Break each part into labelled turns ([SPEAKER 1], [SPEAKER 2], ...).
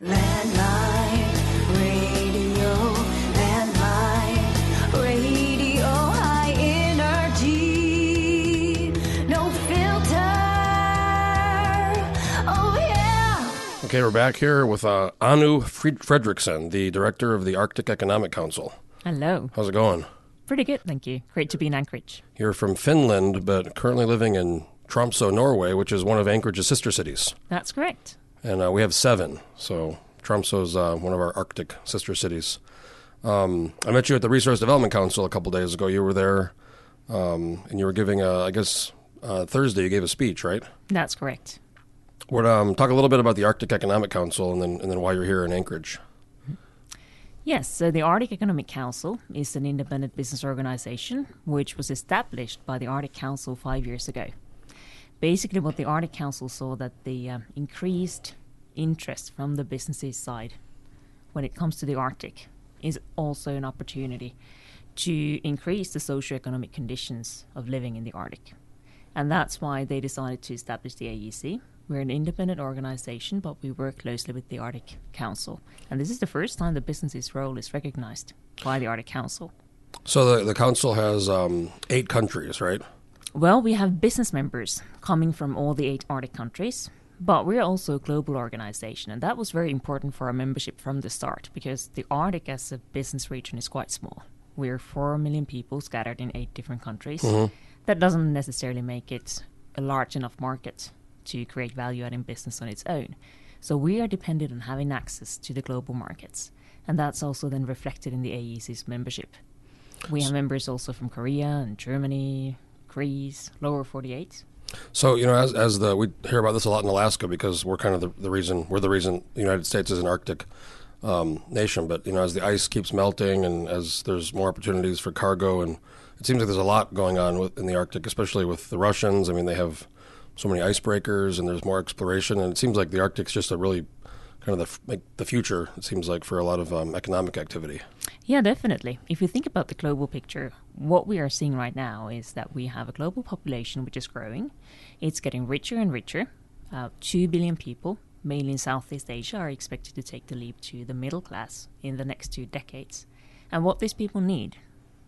[SPEAKER 1] Landline radio, landline radio, high energy, no filter. Oh yeah.
[SPEAKER 2] Okay, we're back here with uh, Anu Fried- Fredrikson, the director of the Arctic Economic Council.
[SPEAKER 3] Hello.
[SPEAKER 2] How's it going?
[SPEAKER 3] Pretty good, thank you. Great to be in Anchorage.
[SPEAKER 2] You're from Finland, but currently living in Tromsø, Norway, which is one of Anchorage's sister cities.
[SPEAKER 3] That's correct.
[SPEAKER 2] And uh, we have seven, so Tromsø is uh, one of our Arctic sister cities. Um, I met you at the Resource Development Council a couple days ago. You were there, um, and you were giving a, I guess, uh, Thursday you gave a speech, right?
[SPEAKER 3] That's correct.
[SPEAKER 2] Would um, talk a little bit about the Arctic Economic Council, and then and then why you're here in Anchorage.
[SPEAKER 3] Yes, so the Arctic Economic Council is an independent business organization which was established by the Arctic Council five years ago. Basically, what the Arctic Council saw that the um, increased interest from the businesses side when it comes to the Arctic is also an opportunity to increase the socioeconomic conditions of living in the Arctic. And that's why they decided to establish the AEC. We're an independent organization, but we work closely with the Arctic Council. And this is the first time the business's role is recognized by the Arctic Council.
[SPEAKER 2] So the the council has um, eight countries, right?
[SPEAKER 3] Well, we have business members coming from all the eight Arctic countries, but we're also a global organization, and that was very important for our membership from the start because the Arctic as a business region is quite small. We're 4 million people scattered in eight different countries. Mm-hmm. That doesn't necessarily make it a large enough market to create value adding business on its own. So we are dependent on having access to the global markets, and that's also then reflected in the AEC's membership. We have members also from Korea and Germany, Greece, lower 48.
[SPEAKER 2] So you know, as as the we hear about this a lot in Alaska because we're kind of the, the reason we're the reason the United States is an Arctic um, nation. But you know, as the ice keeps melting and as there's more opportunities for cargo, and it seems like there's a lot going on with, in the Arctic, especially with the Russians. I mean, they have so many icebreakers, and there's more exploration, and it seems like the Arctic's just a really kind of the like the future. It seems like for a lot of um, economic activity.
[SPEAKER 3] Yeah, definitely. If you think about the global picture, what we are seeing right now is that we have a global population which is growing. It's getting richer and richer. Uh, Two billion people, mainly in Southeast Asia, are expected to take the leap to the middle class in the next two decades. And what these people need,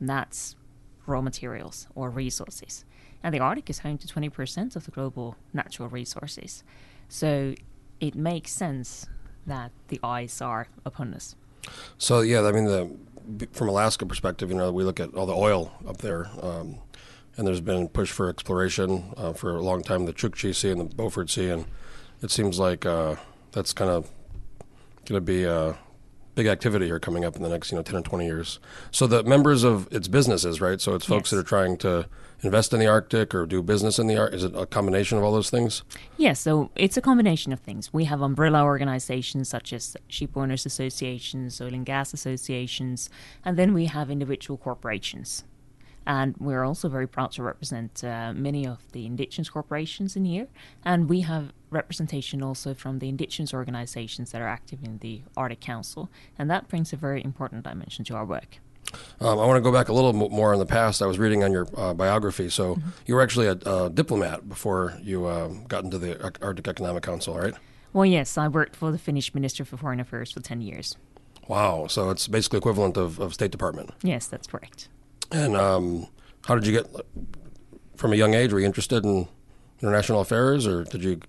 [SPEAKER 3] that's raw materials or resources. And the Arctic is home to 20% of the global natural resources. So it makes sense that the eyes are upon us.
[SPEAKER 2] So yeah, I mean, the from Alaska perspective, you know, we look at all the oil up there, um, and there's been push for exploration uh, for a long time, the Chukchi Sea and the Beaufort Sea, and it seems like uh, that's kind of going to be a big activity here coming up in the next, you know, 10 or 20 years. So the members of its businesses, right? So it's folks
[SPEAKER 3] Yes.
[SPEAKER 2] that are trying to invest in the Arctic or do business in the Arctic. Is it a combination of all those things?
[SPEAKER 3] Yes, so it's a combination of things. We have umbrella organizations such as ship owners associations, oil and gas associations, and then we have individual corporations. And we're also very proud to represent uh, many of the indigenous corporations in here. And we have representation also from the indigenous organizations that are active in the Arctic Council. And that brings a very important dimension to our work.
[SPEAKER 2] Um, I want to go back a little mo- more in the past. I was reading on your uh, biography. So you were actually a, a diplomat before you uh, got into the Arctic Economic Council, right?
[SPEAKER 3] Well, yes, I worked for the Finnish Minister for Foreign Affairs for 10 years.
[SPEAKER 2] Wow. So it's basically equivalent of, of State Department.
[SPEAKER 3] Yes, that's correct.
[SPEAKER 2] And um, how did you get from a young age? Were you interested in international affairs, or did you?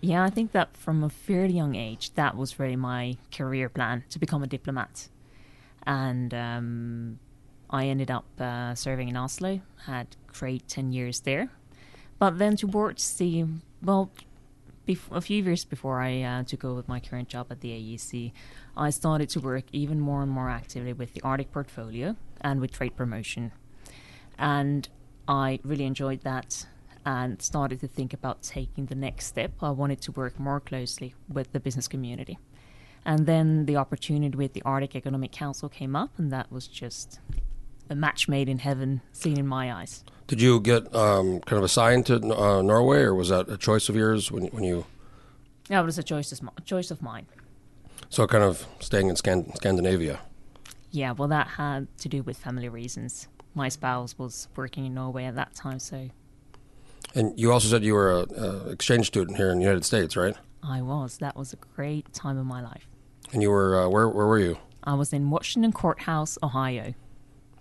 [SPEAKER 3] Yeah, I think that from a fairly young age, that was really my career plan to become a diplomat. And um, I ended up uh, serving in Oslo, had great 10 years there. But then towards the, well, bef- a few years before I uh, took over my current job at the AEC, I started to work even more and more actively with the Arctic portfolio and with trade promotion. And I really enjoyed that and started to think about taking the next step. I wanted to work more closely with the business community. And then the opportunity with the Arctic Economic Council came up, and that was just a match made in heaven, seen in my eyes.
[SPEAKER 2] Did you get um, kind of assigned to uh, Norway, or was that a choice of yours when when you?
[SPEAKER 3] That was a choice of, choice of mine.
[SPEAKER 2] So kind of staying in Scan- Scandinavia.
[SPEAKER 3] Yeah, well, that had to do with family reasons. My spouse was working in Norway at that time, so
[SPEAKER 2] And you also said you were a, a exchange student here in the United States, right?
[SPEAKER 3] I was. That was a great time of my life.
[SPEAKER 2] And you were uh, where? Where were you?
[SPEAKER 3] I was in Washington Court House, Ohio.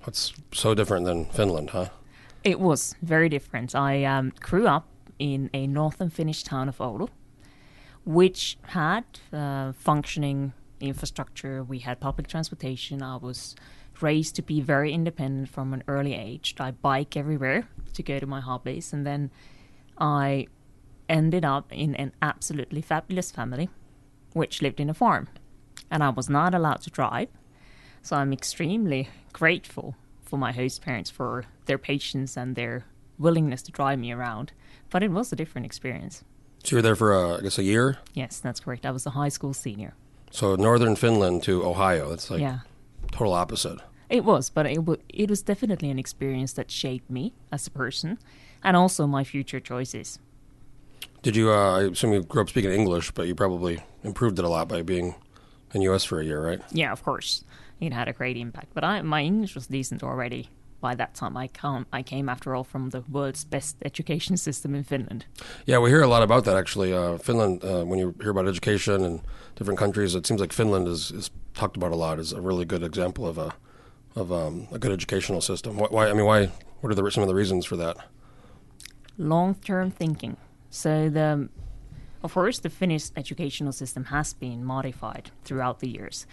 [SPEAKER 2] That's so different than Finland, huh?
[SPEAKER 3] It was very different. I um, grew up in a northern Finnish town of Oulu, which had uh, functioning infrastructure. We had public transportation. I was raised to be very independent from an early age. I bike everywhere to go to my hobbies, and then I ended up in an absolutely fabulous family, which lived in a farm, and I was not allowed to drive. So I'm extremely grateful for my host parents for their patience and their willingness to drive me around. But it was a different experience.
[SPEAKER 2] So you were there for uh, I guess a year.
[SPEAKER 3] Yes, that's correct. I was a high school senior.
[SPEAKER 2] So northern Finland to Ohio. That's like
[SPEAKER 3] yeah.
[SPEAKER 2] total opposite.
[SPEAKER 3] It was, but it, w- it was definitely an experience that shaped me as a person and also my future choices.
[SPEAKER 2] Did you? Uh, I assume you grew up speaking English, but you probably improved it a lot by being in U.S. for a year, right?
[SPEAKER 3] Yeah, of course. It had a great impact. But I, my English was decent already by that time. I, come, I came, after all, from the world's best education system in Finland.
[SPEAKER 2] Yeah, we hear a lot about that actually. Uh, Finland, uh, when you hear about education in different countries, it seems like Finland is, is talked about a lot as a really good example of a of um, a good educational system. Why, why? I mean, why? What are the, some of the reasons for that?
[SPEAKER 3] Long-term thinking. So the, of course, the Finnish educational system has been modified throughout the years,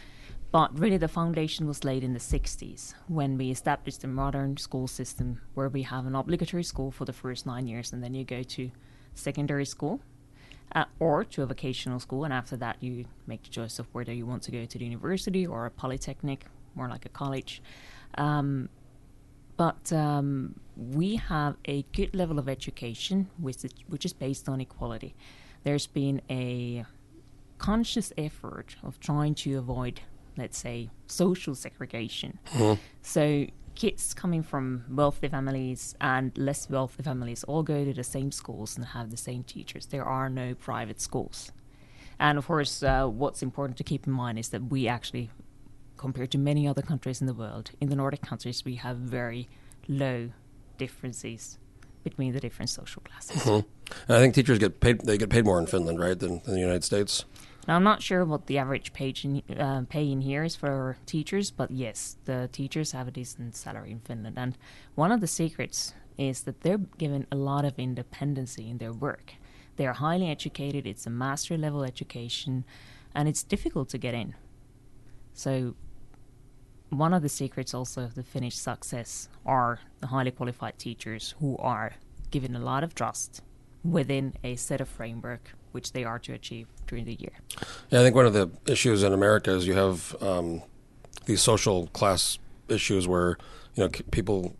[SPEAKER 3] but really the foundation was laid in the 60s when we established a modern school system where we have an obligatory school for the first nine years, and then you go to secondary school. Uh, or to a vocational school, and after that, you make the choice of whether you want to go to the university or a polytechnic, more like a college. Um, but um, we have a good level of education, which is, which is based on equality. There's been a conscious effort of trying to avoid, let's say, social segregation. So kids coming from wealthy families and less wealthy families all go to the same schools and have the same teachers. There are no private schools. And of course, uh, what's important to keep in mind is that we actually compared to many other countries in the world, in the Nordic countries, we have very low differences between the different social classes.
[SPEAKER 2] And I think teachers get paid. They get paid more in Finland, right, than, than the United States.
[SPEAKER 3] Now, I'm not sure what the average page in, uh, pay in here is for teachers, but yes, the teachers have a decent salary in Finland. And one of the secrets is that they're given a lot of independency in their work. They are highly educated, it's a master level education, and it's difficult to get in. So, one of the secrets also of the Finnish success are the highly qualified teachers who are given a lot of trust within a set of framework which they are to achieve during the year.
[SPEAKER 2] Yeah, I think one of the issues in America is you have um, these social class issues where you know people,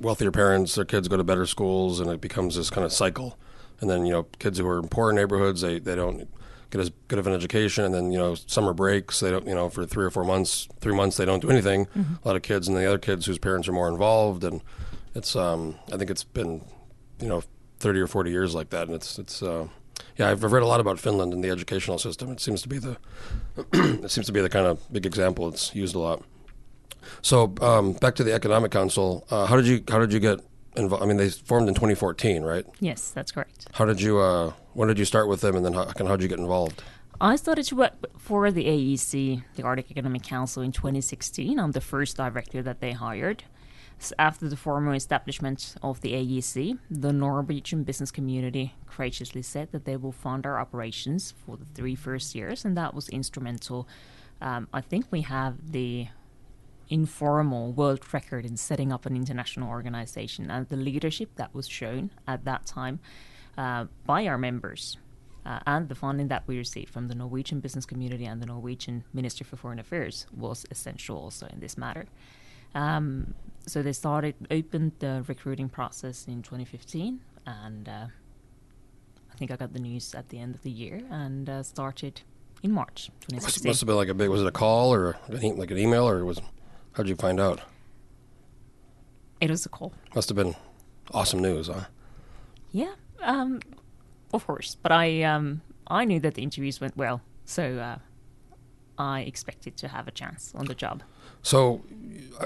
[SPEAKER 2] wealthier parents, their kids go to better schools, and it becomes this kind of cycle. And then you know kids who are in poor neighborhoods, they they don't get as good of an education, and then you know summer breaks, they don't you know for three or four months, three months they don't do anything. A lot of kids, and the other kids whose parents are more involved, and it's um, I think it's been you know thirty or forty years like that, and it's it's. Uh, yeah, I've read a lot about Finland and the educational system. It seems to be the it seems to be the kind of big example. It's used a lot. So um, back to the Economic Council. Uh, how did you how did you get involved? I mean, they formed in 2014, right?
[SPEAKER 3] Yes, that's correct.
[SPEAKER 2] How did you uh, when did you start with them, and then how how did you get involved?
[SPEAKER 3] I started to work for the AEC, the Arctic Economic Council, in 2016. I'm the first director that they hired. After the formal establishment of the AEC, the Norwegian business community graciously said that they will fund our operations for the three first years, and that was instrumental. Um, I think we have the informal world record in setting up an international organization, and the leadership that was shown at that time uh, by our members uh, and the funding that we received from the Norwegian business community and the Norwegian Minister for Foreign Affairs was essential also in this matter. Um, so they started, opened the recruiting process in 2015, and uh, I think I got the news at the end of the year and uh, started in March
[SPEAKER 2] Must,
[SPEAKER 3] 2016.
[SPEAKER 2] must have been like a big. Was it a call or an like an email or was? How did you find out?
[SPEAKER 3] It was a call.
[SPEAKER 2] Must have been awesome news, huh?
[SPEAKER 3] Yeah, um, of course. But I um, I knew that the interviews went well, so uh, I expected to have a chance on the job.
[SPEAKER 2] So,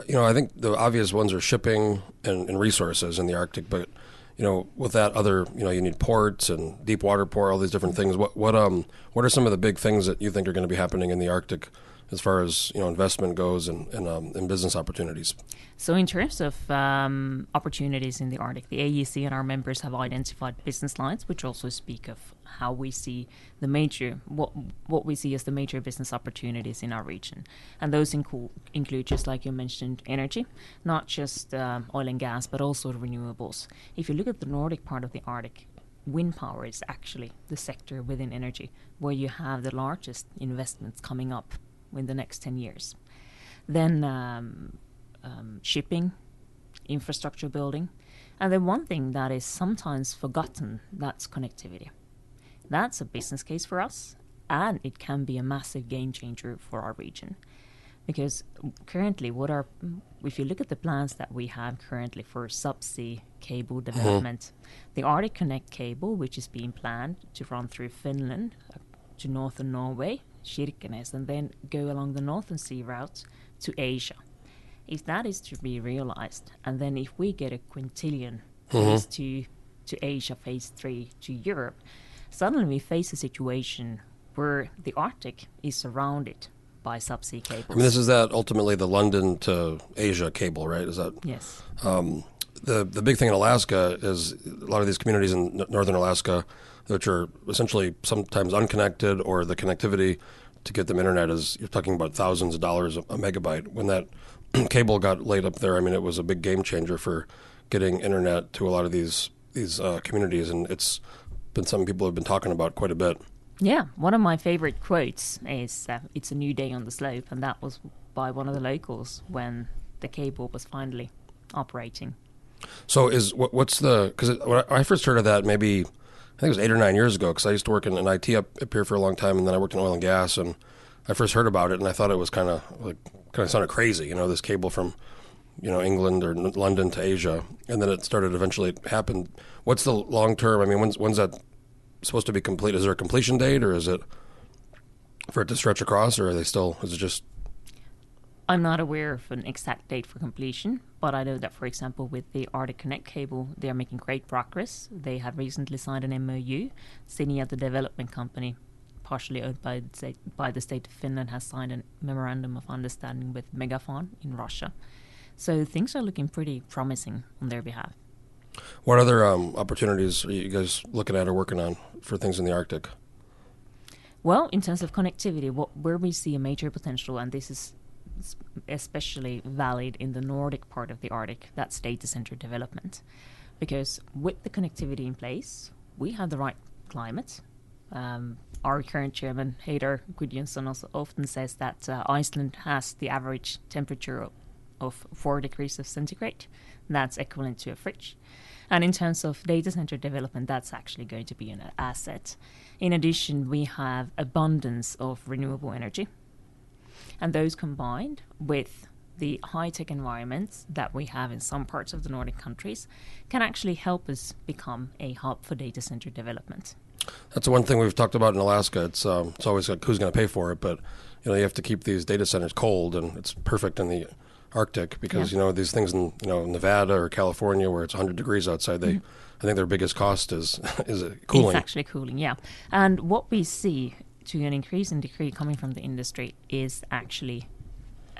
[SPEAKER 2] you know, I think the obvious ones are shipping and, and resources in the Arctic, but you know, with that other, you know, you need ports and deep water port, all these different things. What what um what are some of the big things that you think are going to be happening in the Arctic, as far as you know investment goes and and, um, business opportunities?
[SPEAKER 3] So, in terms of um, opportunities in the Arctic, the AEC and our members have identified business lines, which also speak of how we see the major what what we see as the major business opportunities in our region, and those include include just like you mentioned, energy, not just um, oil and gas, but also renewables. If you look at the Nordic part of the Arctic, wind power is actually the sector within energy where you have the largest investments coming up in the next ten years. Then um, um, shipping, infrastructure building, and then one thing that is sometimes forgotten that's connectivity. That's a business case for us, and it can be a massive game changer for our region. Because currently, what are if you look at the plans that we have currently for subsea cable development, the Arctic Connect cable, which is being planned to run through Finland uh, to northern Norway, Kirkenes, and then go along the northern sea route to Asia if that is to be realized, and then if we get a Quintillion phase two to Asia, phase three to Europe, suddenly we face a situation where the Arctic is surrounded by subsea cables.
[SPEAKER 2] I mean, this is that ultimately the London to Asia cable, right? Is that
[SPEAKER 3] yes.
[SPEAKER 2] um, the the big thing in Alaska is a lot of these communities in n- northern Alaska, which are essentially sometimes unconnected, or the connectivity to get them internet is you're talking about thousands of dollars a, megabyte. When that cable got laid up there, I mean, it was a big game changer for getting internet to a lot of these these uh, communities, and it's been something people have been talking about quite a bit.
[SPEAKER 3] Yeah, one of my favorite quotes is uh, "It's a new day on the slope," and that was by one of the locals when the cable was finally operating.
[SPEAKER 2] So is what, what's the because when I first heard of that maybe think it was eight or nine years ago because I used to work in, in IT up, up here for a long time and then I worked in oil and gas and I first heard about it and I thought it was kind of like kind of sounded crazy you know this cable from you know England or London to Asia and then it started eventually it happened. What's the long term? I mean, when's when's that supposed to be complete? Is there a completion date or is it for it to stretch across or are they still is it just
[SPEAKER 3] I'm not aware of an exact date for completion, but I know that, for example, with the Arctic Connect cable, they are making great progress. They have recently signed an MOU. Cinia, the development company, partially owned by the, state, by the state of Finland, has signed a memorandum of understanding with Megafon in Russia. So things are looking pretty promising on their behalf.
[SPEAKER 2] what other um, opportunities are you guys looking at or working on for things in the Arctic?
[SPEAKER 3] Well, in terms of connectivity, what, where we see a major potential, and this is especially valid in the Nordic part of the Arctic, that's data center development. Because with the connectivity in place, we have the right climate. Um, our current chairman, Heidar Gudjonsson, also often says that uh, Iceland has the average temperature of, of 4 degrees of centigrade. That's equivalent to a fridge. And in terms of data center development, that's actually going to be an asset. In addition, we have abundance of renewable energy. And those combined with the high tech environments that we have in some parts of the Nordic countries can actually help us become a hub for data center development.
[SPEAKER 2] That's one thing we've talked about in Alaska. It's um, it's always like who's going to pay for it, but you know you have to keep these data centers cold, and it's perfect in the Arctic because
[SPEAKER 3] Yeah.
[SPEAKER 2] you know these things in you know Nevada or California where it's 100 degrees outside. They I think their biggest cost is is cooling.
[SPEAKER 3] It's actually cooling, yeah. And what we see to an increase increasing degree coming from the industry is actually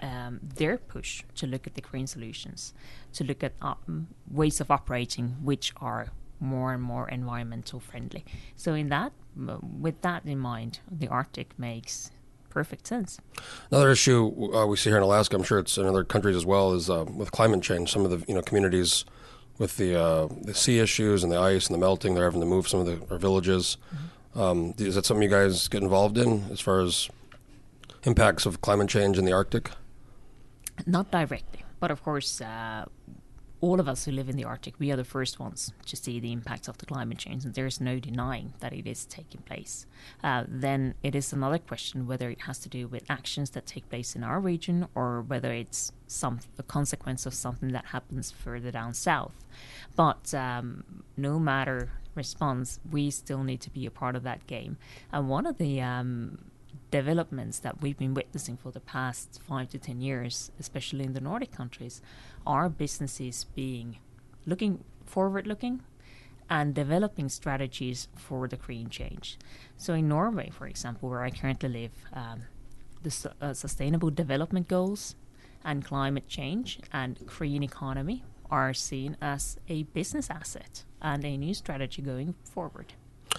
[SPEAKER 3] um, their push to look at the green solutions, to look at um, ways of operating which are more and more environmental friendly. So, in that, with that in mind, the Arctic makes perfect sense.
[SPEAKER 2] Another issue uh, we see here in Alaska, I'm sure it's in other countries as well, is uh, with climate change. Some of the you know communities with the uh, the sea issues and the ice and the melting, they're having to move some of the, their villages. Um, is that something you guys get involved in as far as impacts of climate change in the Arctic?
[SPEAKER 3] Not directly, but of course, uh, all of us who live in the Arctic, we are the first ones to see the impacts of the climate change, and there is no denying that it is taking place. Uh, then it is another question whether it has to do with actions that take place in our region or whether it's some a consequence of something that happens further down south. But um, no matter response, we still need to be a part of that game. And one of the um, developments that we've been witnessing for the past five to ten years, especially in the Nordic countries, are businesses being looking forward looking and developing strategies for the green change. So, in Norway, for example, where I currently live, um, the su- uh, Sustainable Development Goals and climate change and green economy are seen as a business asset and a new strategy going forward.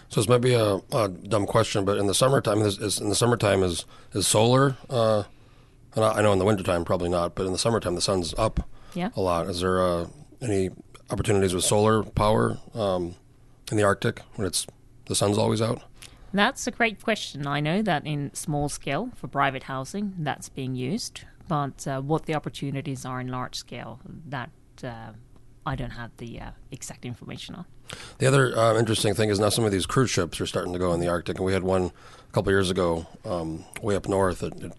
[SPEAKER 2] So this might be a, a dumb question, but in the summertime, is, is in the summertime is is solar? Uh, and I I know in the wintertime probably not, but in the summertime the sun's up
[SPEAKER 3] Yeah.
[SPEAKER 2] a lot. Is there uh, any opportunities with solar power um, in the Arctic when it's the sun's always out?
[SPEAKER 3] That's a great question. I know that in small scale for private housing, that's being used, but uh, what the opportunities are in large scale, that uh, I don't have the uh, exact information on.
[SPEAKER 2] The other uh, interesting thing is now some of these cruise ships are starting to go in the Arctic, and we had one a couple years ago um, way up north. It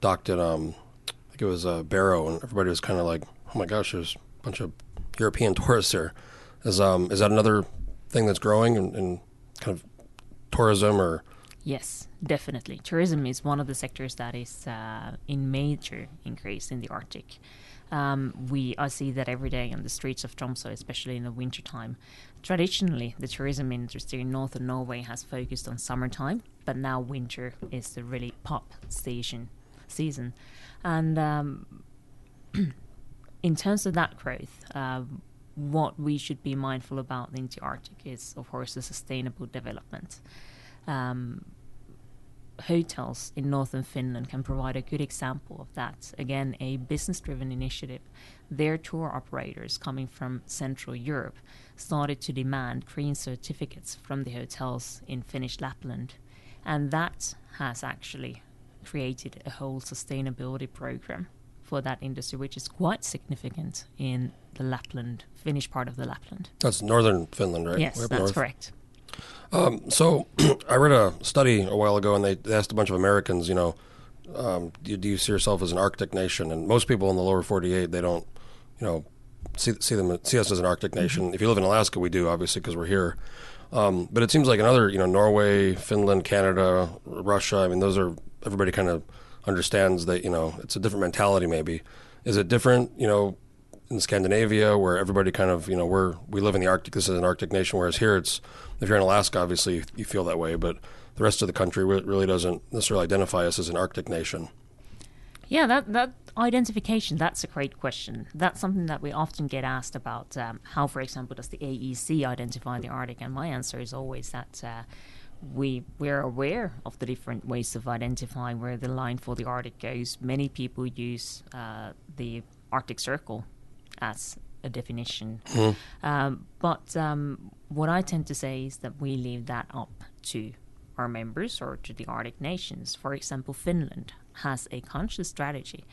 [SPEAKER 2] docked at um, I think it was uh, Barrow, and everybody was kind of like, "Oh my gosh, there's a bunch of European tourists here." Is um is that another thing that's growing in, in kind of tourism or
[SPEAKER 3] Yes, definitely. Tourism is one of the sectors that is uh, in major increase in the Arctic. Um, we I see that every day on the streets of Tromsø, especially in the wintertime. Traditionally, the tourism industry in northern Norway has focused on summertime, but now winter is the really pop season. Season, and um, in terms of that growth, uh, what we should be mindful about in the Arctic is, of course, the sustainable development. Um, hotels in northern Finland can provide a good example of that. Again, a business driven initiative. Their tour operators coming from Central Europe started to demand green certificates from the hotels in Finnish Lapland. And that has actually created a whole sustainability program for that industry, which is quite significant in the Lapland, Finnish part of the Lapland.
[SPEAKER 2] that's northern Finland, right?
[SPEAKER 3] Yes, that's
[SPEAKER 2] north.
[SPEAKER 3] correct.
[SPEAKER 2] So I read a study a while ago, and they, they asked a bunch of Americans, you know, um, do, do you see yourself as an Arctic nation? And most people in the lower 48, they don't, you know, see see them see us as an Arctic nation. If you live in Alaska, we do obviously because we're here. Um, but it seems like another, you know, Norway, Finland, Canada, Russia. I mean, those are everybody kind of understands that you know it's a different mentality. Maybe is it different? You know, in Scandinavia, where everybody kind of, you know, we're we live in the Arctic. This is an Arctic nation, whereas here, it's if you're in Alaska, obviously you feel that way, but the rest of the country really doesn't necessarily identify us as an Arctic nation.
[SPEAKER 3] Yeah, that that identification that's a great question. That's something that we often get asked about. Um, how, for example, does the AEC identify the Arctic? And my answer is always that uh, we we're aware of the different ways of identifying where the line for the Arctic goes. Many people use uh, the Arctic Circle as a definition, um, but um, what I tend to say is that we leave that up to our members or to the Arctic nations. For example, Finland has a conscious strategy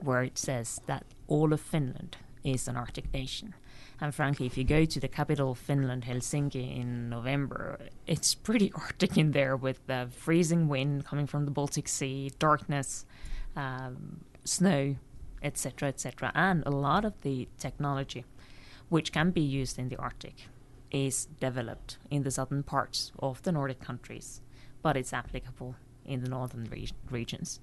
[SPEAKER 3] where it says that all of Finland is an Arctic nation. And frankly, if you go to the capital of Finland, Helsinki, in November, it's pretty Arctic in there with the freezing wind coming from the Baltic Sea, darkness, um, snow, etc., etc. And a lot of the technology which can be used in the Arctic is developed in the southern parts of the Nordic countries, but it's applicable in the northern re- regions.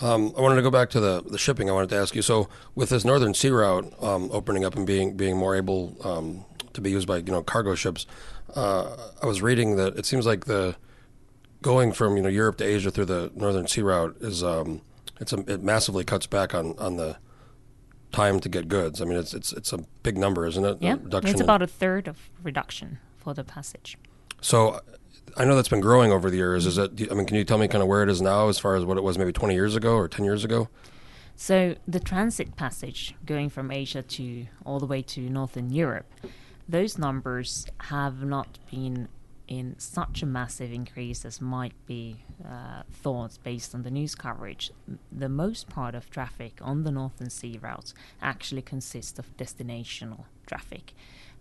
[SPEAKER 2] Um, I wanted to go back to the, the shipping. I wanted to ask you. So, with this northern sea route um, opening up and being being more able um, to be used by you know cargo ships, uh, I was reading that it seems like the going from you know Europe to Asia through the northern sea route is um, it's a, it massively cuts back on, on the time to get goods. I mean, it's it's it's a big number, isn't it?
[SPEAKER 3] Yeah, it's about a third of reduction for the passage.
[SPEAKER 2] So I know that's been growing over the years. Is it? I mean, can you tell me kind of where it is now, as far as what it was maybe 20 years ago or 10 years ago?
[SPEAKER 3] So the transit passage going from Asia to all the way to Northern Europe, those numbers have not been in such a massive increase as might be uh, thought based on the news coverage. The most part of traffic on the Northern Sea route actually consists of destinational traffic.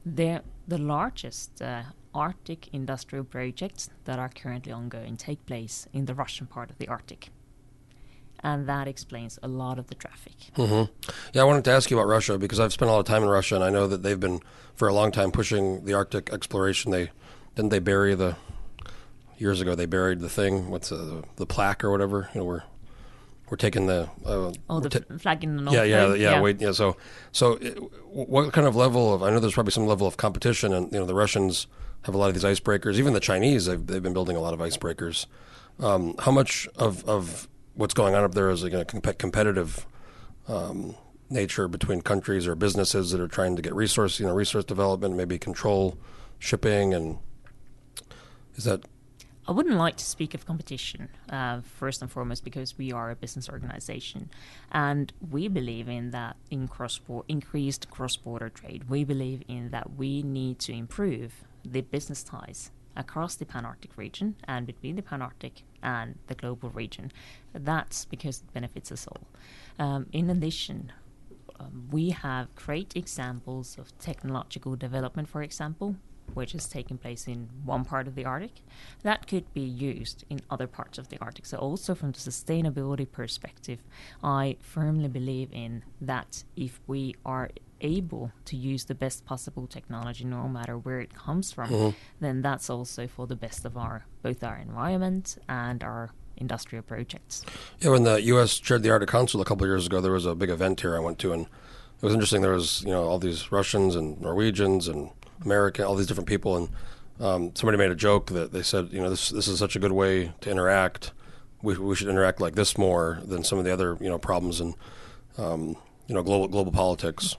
[SPEAKER 3] They're the largest uh, Arctic industrial projects that are currently ongoing take place in the Russian part of the Arctic and that explains a lot of the traffic.
[SPEAKER 2] hmm Yeah, I wanted to ask you about Russia because I've spent a lot of time in Russia, and I know that they've been for a long time pushing the Arctic exploration. They didn't they bury the years ago they buried the thing what's the, the plaque or whatever you know where we're taking the uh,
[SPEAKER 3] Oh, the
[SPEAKER 2] ta-
[SPEAKER 3] flag in the north.
[SPEAKER 2] yeah, yeah,
[SPEAKER 3] Pole?
[SPEAKER 2] yeah, Wait, yeah. So, so, it, what kind of level of? I know there's probably some level of competition, and you know the Russians have a lot of these icebreakers. Even the Chinese, they've, they've been building a lot of icebreakers. Um, how much of of what's going on up there is like a comp- competitive um, nature between countries or businesses that are trying to get resource, you know, resource development, maybe control shipping, and is that
[SPEAKER 3] I wouldn't like to speak of competition, uh, first and foremost, because we are a business organization, and we believe in that in cross increased cross-border trade. We believe in that we need to improve the business ties across the Pan-Arctic region and between the Pan-Arctic and the global region. That's because it benefits us all. Um, in addition, um, we have great examples of technological development, for example, which is taking place in one part of the Arctic, that could be used in other parts of the Arctic. So, also from the sustainability perspective, I firmly believe in that if we are able to use the best possible technology, no matter where it comes from, mm-hmm. then that's also for the best of our both our environment and our industrial projects.
[SPEAKER 2] Yeah, when the U.S. chaired the Arctic Council a couple of years ago, there was a big event here I went to, and it was interesting. There was you know all these Russians and Norwegians and American, all these different people, and um, somebody made a joke that they said, you know, this this is such a good way to interact. We, we should interact like this more than some of the other you know problems in um, you know global global politics.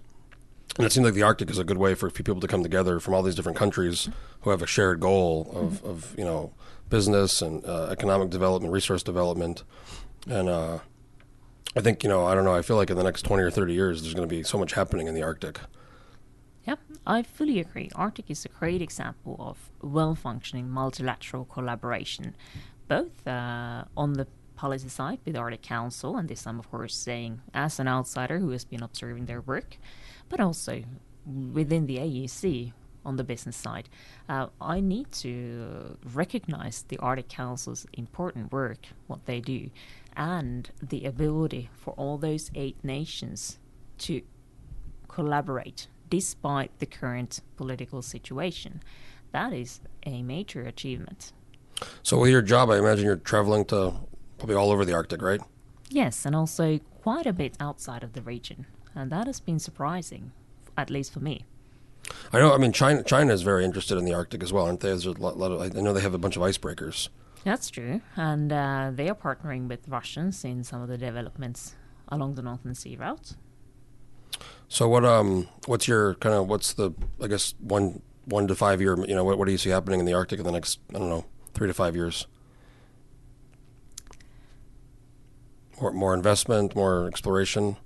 [SPEAKER 2] And it seems like the Arctic is a good way for people to come together from all these different countries who have a shared goal of, of you know business and uh, economic development, resource development, and uh, I think you know I don't know. I feel like in the next twenty or thirty years, there's going to be so much happening in the Arctic.
[SPEAKER 3] Yep, I fully agree. Arctic is a great example of well functioning multilateral collaboration, both uh, on the policy side with the Arctic Council, and this I'm, of course, saying as an outsider who has been observing their work, but also within the AEC on the business side. Uh, I need to recognize the Arctic Council's important work, what they do, and the ability for all those eight nations to collaborate despite the current political situation. That is a major achievement.
[SPEAKER 2] So with your job, I imagine you're traveling to probably all over the Arctic, right?
[SPEAKER 3] Yes, and also quite a bit outside of the region. And that has been surprising, at least for me.
[SPEAKER 2] I know. I mean, China China is very interested in the Arctic as well, aren't they? There's a lot, lot of. I know they have a bunch of icebreakers.
[SPEAKER 3] That's true. And uh, they are partnering with Russians in some of the developments along the Northern Sea route.
[SPEAKER 2] So what um what's your kind of what's the I guess one one to five year you know what what do you see happening in the Arctic in the next I don't know three to five years? More more investment, more exploration.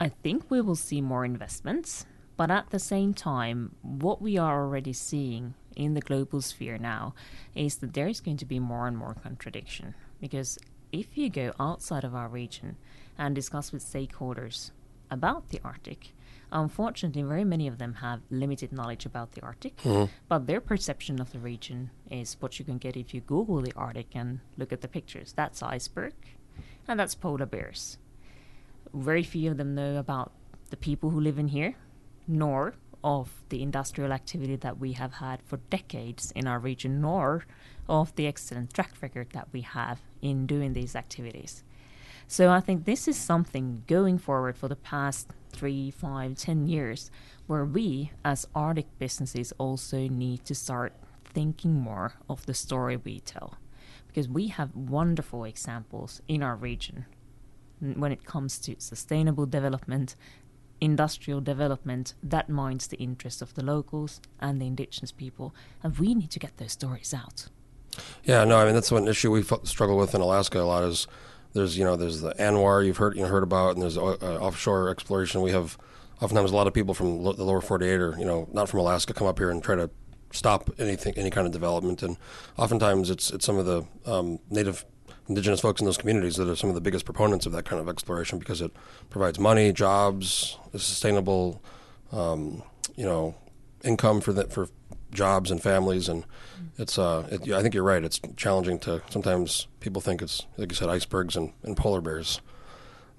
[SPEAKER 3] I think we will see more investments, but at the same time, what we are already seeing in the global sphere now is that there is going to be more and more contradiction. Because if you go outside of our region and discuss with stakeholders about the Arctic, unfortunately, very many of them have limited knowledge about the Arctic, mm-hmm. but their perception of the region is what you can get if you Google the Arctic and look at the pictures. That's iceberg, and that's polar bears very few of them know about the people who live in here, nor of the industrial activity that we have had for decades in our region, nor of the excellent track record that we have in doing these activities. So I think this is something going forward for the past three, five, ten years, where we as Arctic businesses also need to start thinking more of the story we tell. Because we have wonderful examples in our region when it comes to sustainable development, industrial development that minds the interests of the locals and the indigenous people, and we need to get those stories out.
[SPEAKER 2] Yeah, no, I mean that's one issue we struggle with in Alaska a lot is there's you know there's the ANWR you've heard you know, heard about and there's uh, offshore exploration. We have oftentimes a lot of people from lo- the lower 48 or you know not from Alaska come up here and try to stop anything any kind of development and oftentimes it's it's some of the um, native indigenous folks in those communities that are some of the biggest proponents of that kind of exploration because it provides money, jobs, sustainable, um, you know, income for for jobs and families, and it's. Uh, it, I think you're right. It's challenging to sometimes people think it's like you said, icebergs and, and polar bears.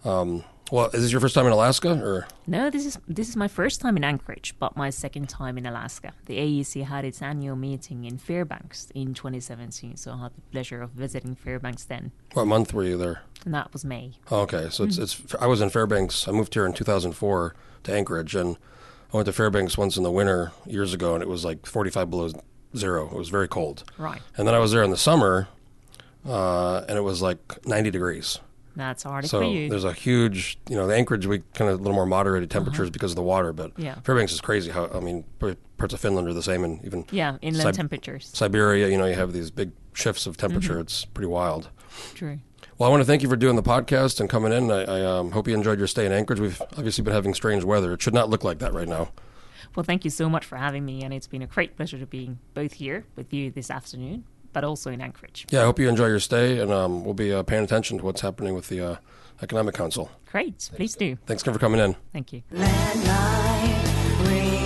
[SPEAKER 2] Um, well, is this your first time in Alaska, or
[SPEAKER 3] No, this is this is my first time in Anchorage, but my second time in Alaska. The AEC had its annual meeting in Fairbanks in 2017, so I had the pleasure of visiting Fairbanks then.
[SPEAKER 2] what month were you there?
[SPEAKER 3] and that was May.
[SPEAKER 2] Okay, so it's it's. I was in Fairbanks. I moved here in 2004 to Anchorage, and I went to Fairbanks once in the winter years ago, and it was like 45 below zero. It was very cold.
[SPEAKER 3] Right.
[SPEAKER 2] And then I was there in the summer, uh, and it was like 90 degrees.
[SPEAKER 3] That's hard
[SPEAKER 2] So
[SPEAKER 3] for you.
[SPEAKER 2] there's a huge, you know, the Anchorage we kind of a little more moderated temperatures because of the water, but
[SPEAKER 3] Uh-huh. Yeah.
[SPEAKER 2] Fairbanks is crazy. How I mean, parts of Finland are the same, and even
[SPEAKER 3] Yeah, inland
[SPEAKER 2] Sib-
[SPEAKER 3] temperatures.
[SPEAKER 2] Siberia. You know, you have these big shifts of temperature.
[SPEAKER 3] Mm-hmm.
[SPEAKER 2] It's pretty wild.
[SPEAKER 3] True.
[SPEAKER 2] Well, I want to thank you for doing the podcast and coming in. I, I um, hope you enjoyed your stay in Anchorage. We've obviously been having strange weather. It should not look like that right now.
[SPEAKER 3] Well, thank you so much for having me, and it's been a great pleasure to be both here with you this afternoon, but also in Anchorage.
[SPEAKER 2] Yeah, I hope you enjoy your stay, and um, we'll be uh, paying attention to what's happening with the uh, Economic Council.
[SPEAKER 3] Great, please do.
[SPEAKER 2] Thanks again for coming in.
[SPEAKER 3] Thank you.
[SPEAKER 1] Landline radio.